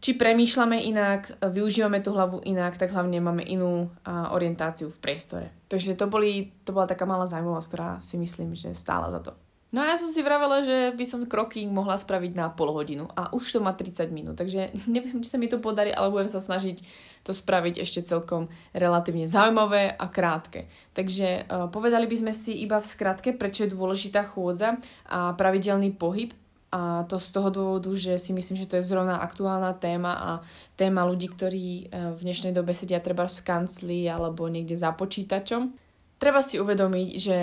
či premýšľame inak, využívame tú hlavu inak, tak hlavne máme inú a, orientáciu v priestore. Takže to, boli, to bola taká malá zaujímavosť, ktorá si myslím, že stála za to. No a ja som si vravela, že by som kroking mohla spraviť na pol hodinu a už to má 30 minút, takže neviem, či sa mi to podarí, ale budem sa snažiť to spraviť ešte celkom relatívne zaujímavé a krátke. Takže uh, povedali by sme si iba v skratke, prečo je dôležitá chôdza a pravidelný pohyb a to z toho dôvodu, že si myslím, že to je zrovna aktuálna téma a téma ľudí, ktorí e, v dnešnej dobe sedia treba v kancli alebo niekde za počítačom. Treba si uvedomiť, že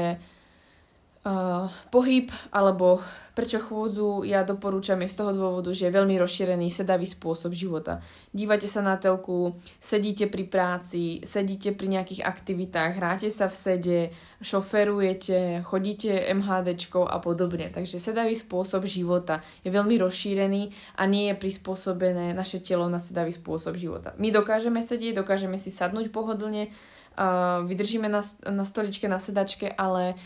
Uh, pohyb alebo prečo chôdzu ja doporúčam je z toho dôvodu, že je veľmi rozšírený sedavý spôsob života. Dívate sa na telku, sedíte pri práci, sedíte pri nejakých aktivitách, hráte sa v sede, šoferujete, chodíte MHDčkou a podobne. Takže sedavý spôsob života je veľmi rozšírený a nie je prispôsobené naše telo na sedavý spôsob života. My dokážeme sedieť, dokážeme si sadnúť pohodlne, uh, vydržíme na, na stoličke, na sedačke, ale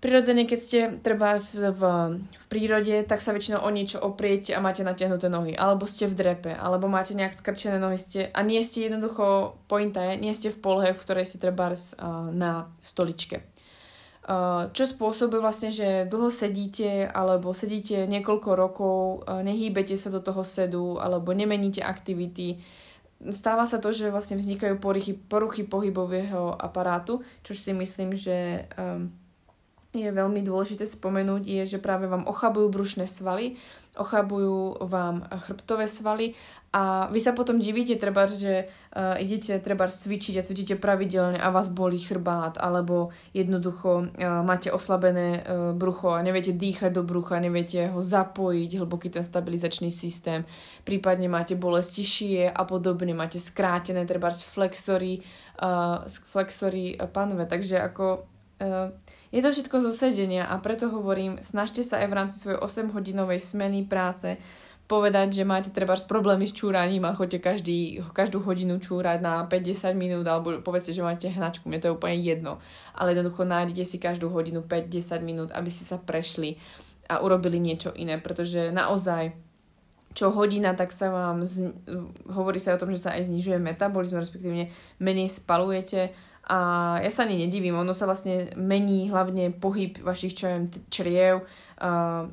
Prirodzene, keď ste treba v, v prírode, tak sa väčšinou o niečo opriete a máte natiahnuté nohy. Alebo ste v drepe, alebo máte nejak skrčené nohy ste, a nie ste jednoducho, pointa je, nie ste v polohe, v ktorej ste treba na stoličke. Čo spôsobuje vlastne, že dlho sedíte alebo sedíte niekoľko rokov, nehýbete sa do toho sedu alebo nemeníte aktivity. Stáva sa to, že vlastne vznikajú poruchy, poruchy pohybového aparátu, čo si myslím, že um, je veľmi dôležité spomenúť, je, že práve vám ochabujú brušné svaly, ochabujú vám chrbtové svaly a vy sa potom divíte, treba, že uh, idete treba cvičiť a cvičíte pravidelne a vás bolí chrbát, alebo jednoducho uh, máte oslabené uh, brucho a neviete dýchať do brucha, neviete ho zapojiť, hlboký ten stabilizačný systém, prípadne máte bolesti šie a podobne, máte skrátené treba flexory, uh, flexory panve, takže ako je to všetko zo sedenia a preto hovorím, snažte sa aj v rámci svojej 8-hodinovej smeny práce povedať, že máte treba problémy s čúraním a chodíte každý, každú hodinu čúrať na 50 minút alebo povedzte, že máte hnačku, mne to je úplne jedno. Ale jednoducho nájdete si každú hodinu 5-10 minút, aby ste sa prešli a urobili niečo iné, pretože naozaj čo hodina, tak sa vám, z... hovorí sa o tom, že sa aj znižuje metabolizmus, respektíve menej spalujete a ja sa ani nedivím, ono sa vlastne mení hlavne pohyb vašich čo viem, čriev, uh,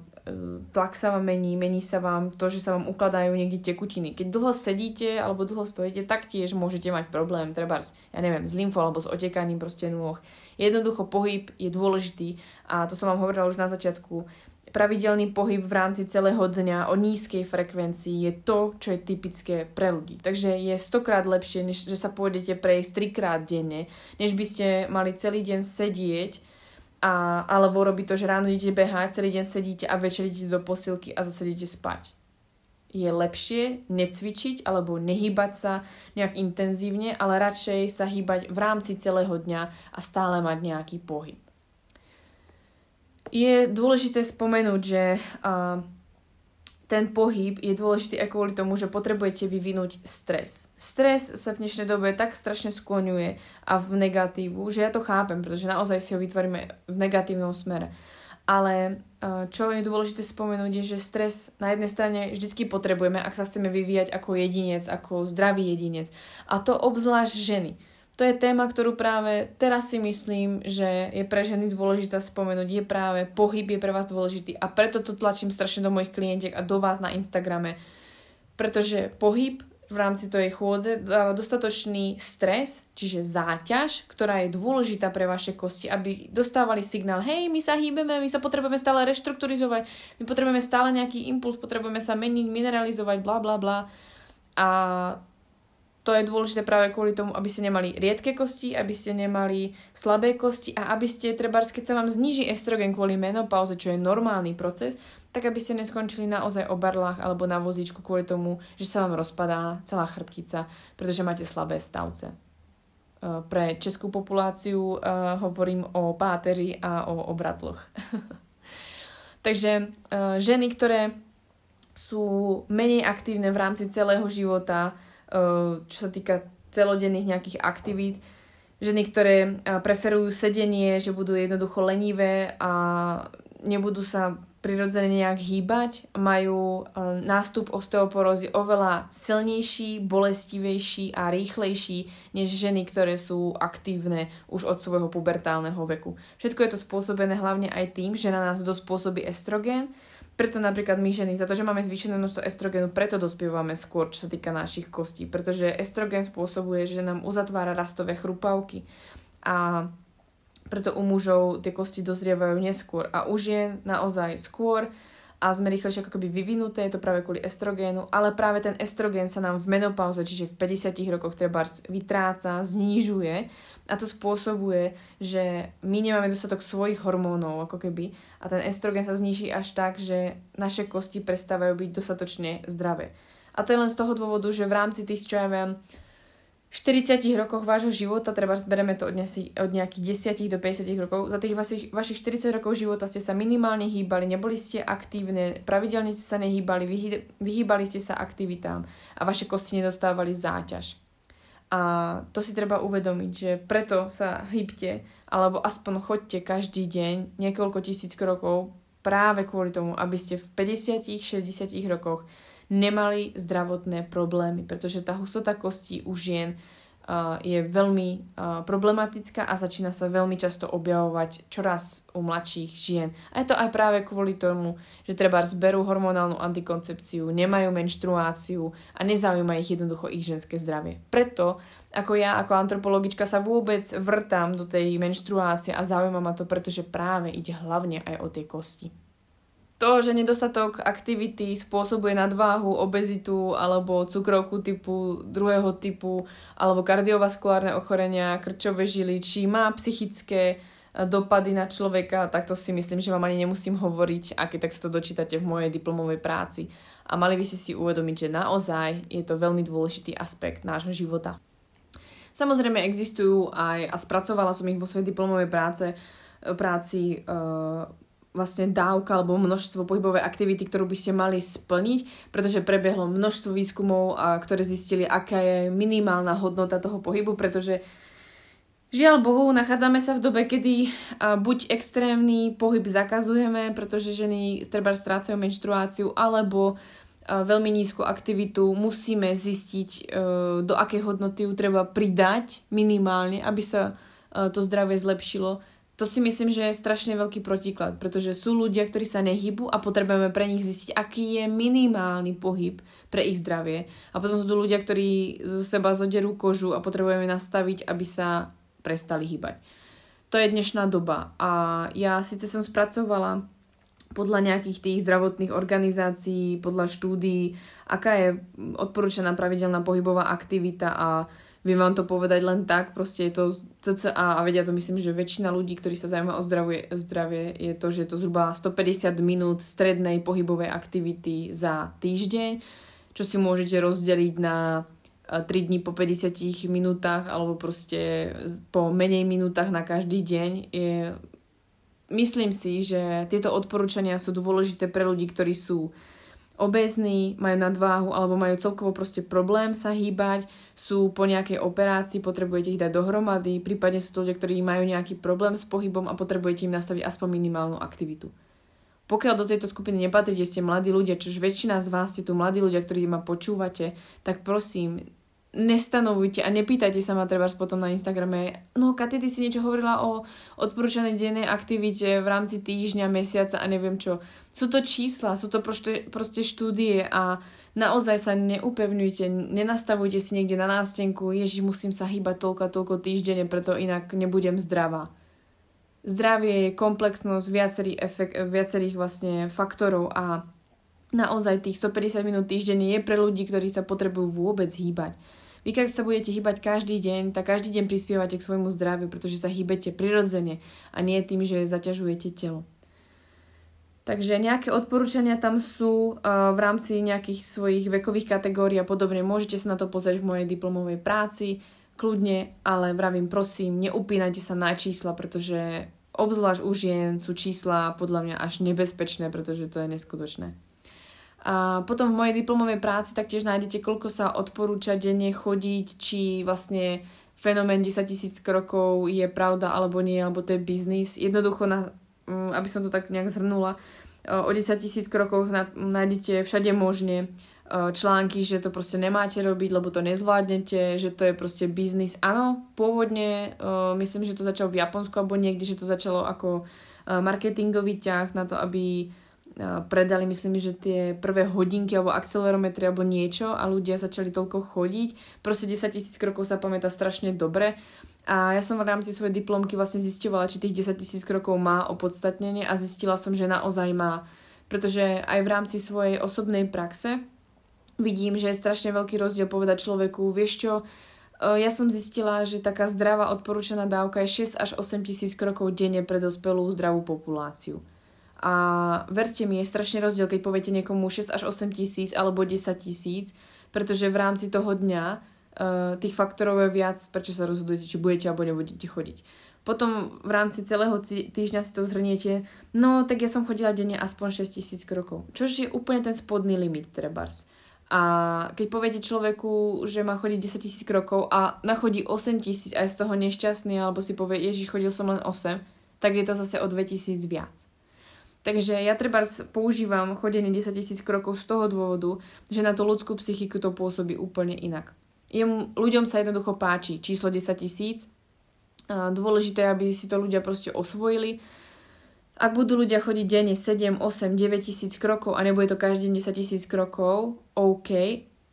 tlak sa vám mení, mení sa vám to, že sa vám ukladajú niekde tekutiny. Keď dlho sedíte alebo dlho stojíte, tak tiež môžete mať problém, treba, ja neviem, s lymfou alebo s otekaním proste nôh. Jednoducho pohyb je dôležitý a to som vám hovorila už na začiatku pravidelný pohyb v rámci celého dňa o nízkej frekvencii je to, čo je typické pre ľudí. Takže je stokrát lepšie, než že sa pôjdete prejsť trikrát denne, než by ste mali celý deň sedieť a, alebo robiť to, že ráno idete behať, celý deň sedíte a večer idete do posilky a zase idete spať. Je lepšie necvičiť alebo nehýbať sa nejak intenzívne, ale radšej sa hýbať v rámci celého dňa a stále mať nejaký pohyb. Je dôležité spomenúť, že uh, ten pohyb je dôležitý aj kvôli tomu, že potrebujete vyvinúť stres. Stres sa v dnešnej dobe tak strašne skloňuje a v negatívu, že ja to chápem, pretože naozaj si ho vytvoríme v negatívnom smere. Ale čo je dôležité spomenúť je, že stres na jednej strane vždycky potrebujeme, ak sa chceme vyvíjať ako jedinec, ako zdravý jedinec. A to obzvlášť ženy to je téma, ktorú práve teraz si myslím, že je pre ženy dôležitá spomenúť. Je práve pohyb je pre vás dôležitý a preto to tlačím strašne do mojich klientiek a do vás na Instagrame. Pretože pohyb v rámci tej chôdze dáva dostatočný stres, čiže záťaž, ktorá je dôležitá pre vaše kosti, aby dostávali signál, hej, my sa hýbeme, my sa potrebujeme stále reštrukturizovať, my potrebujeme stále nejaký impuls, potrebujeme sa meniť, mineralizovať, bla bla bla. A to je dôležité práve kvôli tomu, aby ste nemali riedke kosti, aby ste nemali slabé kosti a aby ste, treba, keď sa vám zniží estrogen kvôli menopauze, čo je normálny proces, tak aby ste neskončili naozaj o barlách alebo na vozíčku kvôli tomu, že sa vám rozpadá celá chrbtica, pretože máte slabé stavce. E, pre českú populáciu uh, hovorím o páteři a o obratloch. [laughs] Takže uh, ženy, ktoré sú menej aktívne v rámci celého života, čo sa týka celodenných nejakých aktivít. Ženy, ktoré eh, preferujú sedenie, že budú jednoducho lenivé a nebudú sa prirodzene nejak hýbať, majú eh, nástup osteoporózy oveľa silnejší, bolestivejší a rýchlejší než ženy, ktoré sú aktívne už od svojho pubertálneho veku. Všetko je to spôsobené hlavne aj tým, že na nás dosť pôsobí estrogen, preto napríklad my ženy, za to, že máme zvýšené množstvo estrogenu, preto dospievame skôr, čo sa týka našich kostí. Pretože estrogen spôsobuje, že nám uzatvára rastové chrupavky. A preto u mužov tie kosti dozrievajú neskôr. A už je naozaj skôr a sme rýchlejšie ako keby vyvinuté, je to práve kvôli estrogénu, ale práve ten estrogén sa nám v menopauze, čiže v 50 rokoch treba vytráca, znižuje a to spôsobuje, že my nemáme dostatok svojich hormónov ako keby a ten estrogén sa zniží až tak, že naše kosti prestávajú byť dostatočne zdravé. A to je len z toho dôvodu, že v rámci tých, čo ja viem, 40 rokoch vášho života, treba bereme to od, nesi, od nejakých 10 do 50 rokov, za tých vašich, vašich 40 rokov života ste sa minimálne hýbali, neboli ste aktívne, pravidelne ste sa nehýbali, vyhý, vyhýbali ste sa aktivitám a vaše kosti nedostávali záťaž. A to si treba uvedomiť, že preto sa hybte, alebo aspoň chodte každý deň niekoľko tisíc krokov práve kvôli tomu, aby ste v 50-60 rokoch nemali zdravotné problémy, pretože tá hustota kostí u žien je veľmi problematická a začína sa veľmi často objavovať čoraz u mladších žien. A je to aj práve kvôli tomu, že treba zberú hormonálnu antikoncepciu, nemajú menštruáciu a nezaujíma ich jednoducho ich ženské zdravie. Preto ako ja, ako antropologička sa vôbec vrtám do tej menštruácie a zaujíma ma to, pretože práve ide hlavne aj o tie kosti to, že nedostatok aktivity spôsobuje nadváhu, obezitu alebo cukrovku typu druhého typu alebo kardiovaskulárne ochorenia, krčové žily, či má psychické eh, dopady na človeka, tak to si myslím, že vám ani nemusím hovoriť, aké tak sa to dočítate v mojej diplomovej práci. A mali by ste si uvedomiť, že naozaj je to veľmi dôležitý aspekt nášho života. Samozrejme existujú aj, a spracovala som ich vo svojej diplomovej práce, práci uh, vlastne dávka alebo množstvo pohybovej aktivity, ktorú by ste mali splniť, pretože prebehlo množstvo výskumov, a ktoré zistili, aká je minimálna hodnota toho pohybu, pretože Žiaľ Bohu, nachádzame sa v dobe, kedy buď extrémny pohyb zakazujeme, pretože ženy treba strácajú menštruáciu, alebo veľmi nízku aktivitu musíme zistiť, e, do akej hodnoty ju treba pridať minimálne, aby sa e, to zdravie zlepšilo to si myslím, že je strašne veľký protiklad, pretože sú ľudia, ktorí sa nehybu a potrebujeme pre nich zistiť, aký je minimálny pohyb pre ich zdravie. A potom sú tu ľudia, ktorí zo seba zoderú kožu a potrebujeme nastaviť, aby sa prestali hýbať. To je dnešná doba a ja síce som spracovala podľa nejakých tých zdravotných organizácií, podľa štúdií, aká je odporúčaná pravidelná pohybová aktivita a Viem vám to povedať len tak, proste je to CCA a vedia to myslím, že väčšina ľudí, ktorí sa zaujíma o zdravie, zdravie, je to, že je to zhruba 150 minút strednej pohybovej aktivity za týždeň, čo si môžete rozdeliť na 3 e, dní po 50 minútach alebo proste po menej minútach na každý deň. Je, myslím si, že tieto odporúčania sú dôležité pre ľudí, ktorí sú obezní, majú nadváhu alebo majú celkovo proste problém sa hýbať, sú po nejakej operácii, potrebujete ich dať dohromady, prípadne sú to ľudia, ktorí majú nejaký problém s pohybom a potrebujete im nastaviť aspoň minimálnu aktivitu. Pokiaľ do tejto skupiny nepatríte, ste mladí ľudia, čož väčšina z vás ste tu mladí ľudia, ktorí ma počúvate, tak prosím, nestanovujte a nepýtajte sa ma treba potom na Instagrame, no Katy, ty si niečo hovorila o odporúčanej dennej aktivite v rámci týždňa, mesiaca a neviem čo. Sú to čísla, sú to proste, proste štúdie a naozaj sa neupevňujte, nenastavujte si niekde na nástenku, ježiš, musím sa hýbať toľko a toľko týždenne, preto inak nebudem zdravá. Zdravie je komplexnosť viacerých, efekt, viacerých vlastne faktorov a naozaj tých 150 minút týždenne je pre ľudí, ktorí sa potrebujú vôbec hýbať. Vy keď sa budete hýbať každý deň, tak každý deň prispievate k svojmu zdraviu, pretože sa hýbete prirodzene a nie tým, že zaťažujete telo. Takže nejaké odporúčania tam sú uh, v rámci nejakých svojich vekových kategórií a podobne. Môžete sa na to pozrieť v mojej diplomovej práci, kľudne, ale vravím, prosím, neupínajte sa na čísla, pretože obzvlášť u žien sú čísla podľa mňa až nebezpečné, pretože to je neskutočné. A potom v mojej diplomovej práci taktiež nájdete, koľko sa odporúča denne chodiť, či vlastne fenomén 10 tisíc krokov je pravda alebo nie, alebo to je biznis. Jednoducho, na, mm, aby som to tak nejak zhrnula, o 10 tisíc krokov nájdete všade možne články, že to proste nemáte robiť, lebo to nezvládnete, že to je proste biznis. Áno, pôvodne myslím, že to začalo v Japonsku alebo niekde, že to začalo ako marketingový ťah na to, aby predali, myslím, že tie prvé hodinky alebo akcelerometry alebo niečo a ľudia začali toľko chodiť. Proste 10 tisíc krokov sa pamätá strašne dobre. A ja som v rámci svojej diplomky vlastne zistovala, či tých 10 tisíc krokov má opodstatnenie a zistila som, že naozaj má. Pretože aj v rámci svojej osobnej praxe vidím, že je strašne veľký rozdiel povedať človeku, vieš čo, e, ja som zistila, že taká zdravá odporúčaná dávka je 6 až 8 tisíc krokov denne pre dospelú zdravú populáciu. A verte mi, je strašne rozdiel, keď poviete niekomu 6 až 8 tisíc alebo 10 tisíc, pretože v rámci toho dňa uh, tých faktorov je viac, prečo sa rozhodujete, či budete alebo nebudete chodiť. Potom v rámci celého týždňa si to zhrniete, no tak ja som chodila denne aspoň 6 tisíc krokov, čož je úplne ten spodný limit trebárs. A keď poviete človeku, že má chodiť 10 tisíc krokov a nachodí 8 tisíc a je z toho nešťastný, alebo si povie, Ježiš, chodil som len 8, tak je to zase o 2000 viac. Takže ja treba používam chodenie 10 tisíc krokov z toho dôvodu, že na tú ľudskú psychiku to pôsobí úplne inak. Jem, ľuďom sa jednoducho páči číslo 10 tisíc. Dôležité, aby si to ľudia proste osvojili ak budú ľudia chodiť denne 7, 8, 9 tisíc krokov a nebude to každý deň 10 tisíc krokov, OK,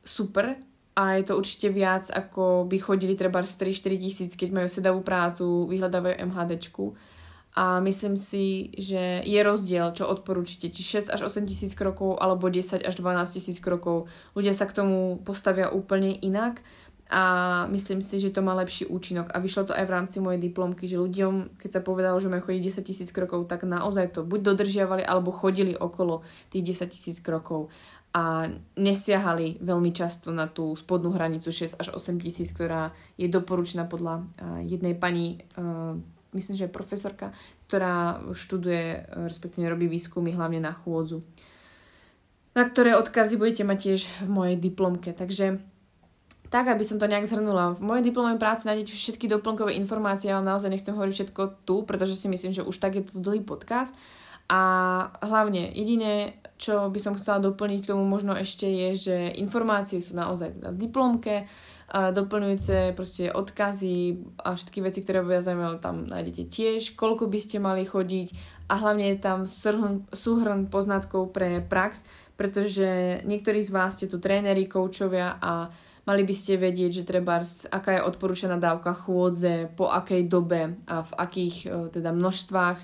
super, a je to určite viac, ako by chodili treba 3-4 tisíc, keď majú sedavú prácu, vyhľadávajú MHDčku. A myslím si, že je rozdiel, čo odporúčite, či 6 až 8 tisíc krokov, alebo 10 až 12 tisíc krokov. Ľudia sa k tomu postavia úplne inak a myslím si, že to má lepší účinok. A vyšlo to aj v rámci mojej diplomky, že ľuďom, keď sa povedalo, že majú chodiť 10 tisíc krokov, tak naozaj to buď dodržiavali, alebo chodili okolo tých 10 tisíc krokov a nesiahali veľmi často na tú spodnú hranicu 6 až 8 tisíc, ktorá je doporučená podľa jednej pani, myslím, že profesorka, ktorá študuje, respektíve robí výskumy hlavne na chôdzu na ktoré odkazy budete mať tiež v mojej diplomke. Takže tak, aby som to nejak zhrnula. V mojej diplomovej práci nájdete všetky doplnkové informácie, ja vám naozaj nechcem hovoriť všetko tu, pretože si myslím, že už tak je to dlhý podcast. A hlavne jediné, čo by som chcela doplniť k tomu možno ešte je, že informácie sú naozaj teda v diplomke, doplňujúce proste odkazy a všetky veci, ktoré vás zaujímajú, tam nájdete tiež, koľko by ste mali chodiť a hlavne je tam súhrn, súhrn poznatkov pre prax, pretože niektorí z vás ste tu tréneri, koučovia a Mali by ste vedieť, že treba, aká je odporúčaná dávka chôdze, po akej dobe a v akých e, teda množstvách,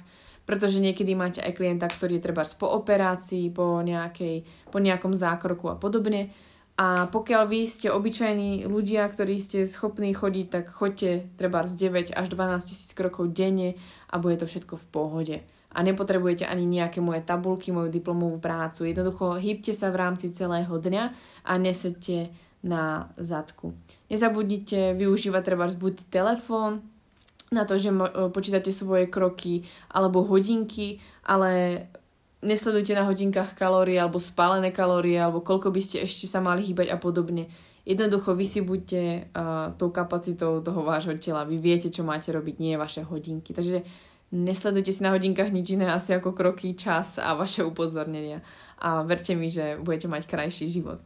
pretože niekedy máte aj klienta, ktorý je treba po operácii, po, nejakej, po nejakom zákroku a podobne. A pokiaľ vy ste obyčajní ľudia, ktorí ste schopní chodiť, tak choďte treba z 9 až 12 tisíc krokov denne a bude to všetko v pohode. A nepotrebujete ani nejaké moje tabulky, moju diplomovú prácu. Jednoducho hýbte sa v rámci celého dňa a nesete na zadku. Nezabudnite využívať treba buď telefón, na to, že mo- počítate svoje kroky alebo hodinky, ale nesledujte na hodinkách kalórie alebo spálené kalórie alebo koľko by ste ešte sa mali hýbať a podobne. Jednoducho vy si buďte uh, tou kapacitou toho vášho tela. Vy viete, čo máte robiť, nie vaše hodinky. Takže nesledujte si na hodinkách nič iné asi ako kroky, čas a vaše upozornenia. A verte mi, že budete mať krajší život.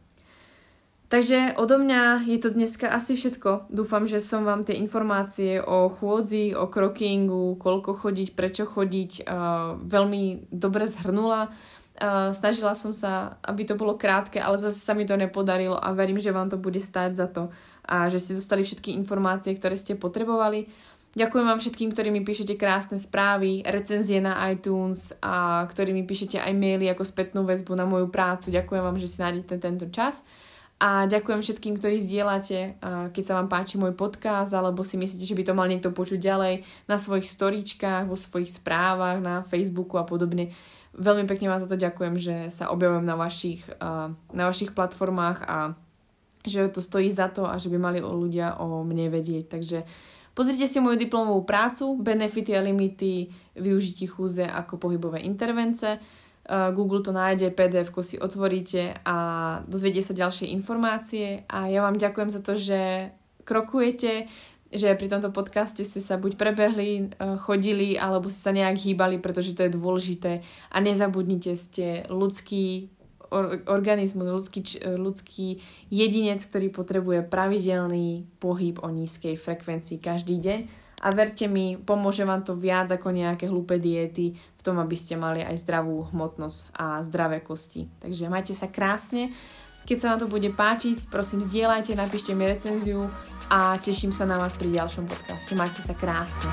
Takže odo mňa je to dneska asi všetko. Dúfam, že som vám tie informácie o chôdzi, o krokingu, koľko chodiť, prečo chodiť uh, veľmi dobre zhrnula. Uh, snažila som sa, aby to bolo krátke, ale zase sa mi to nepodarilo a verím, že vám to bude stáť za to a že ste dostali všetky informácie, ktoré ste potrebovali. Ďakujem vám všetkým, ktorí mi píšete krásne správy, recenzie na iTunes a ktorí mi píšete aj maily ako spätnú väzbu na moju prácu. Ďakujem vám, že si nájdete tento čas. A ďakujem všetkým, ktorí zdieľate, keď sa vám páči môj podcast, alebo si myslíte, že by to mal niekto počuť ďalej na svojich storíčkach, vo svojich správach, na Facebooku a podobne. Veľmi pekne vám za to ďakujem, že sa objavujem na vašich, na vašich platformách a že to stojí za to a že by mali ľudia o mne vedieť. Takže pozrite si moju diplomovú prácu, benefity a limity využití chúze ako pohybové intervence. Eh, Google to nájde, pdf si otvoríte a dozviete sa ďalšie informácie. A ja vám ďakujem za to, že krokujete, že pri tomto podcaste ste sa buď prebehli, eh, chodili, alebo ste sa nejak hýbali, pretože to je dôležité. A nezabudnite, ste ľudský organizmus, ľudský, ľudský jedinec, ktorý potrebuje pravidelný pohyb o nízkej frekvencii každý deň a verte mi, pomôže vám to viac ako nejaké hlúpe diety tom, aby ste mali aj zdravú hmotnosť a zdravé kosti. Takže majte sa krásne. Keď sa vám to bude páčiť, prosím zdieľajte, napíšte mi recenziu a teším sa na vás pri ďalšom podcaste. Majte sa krásne.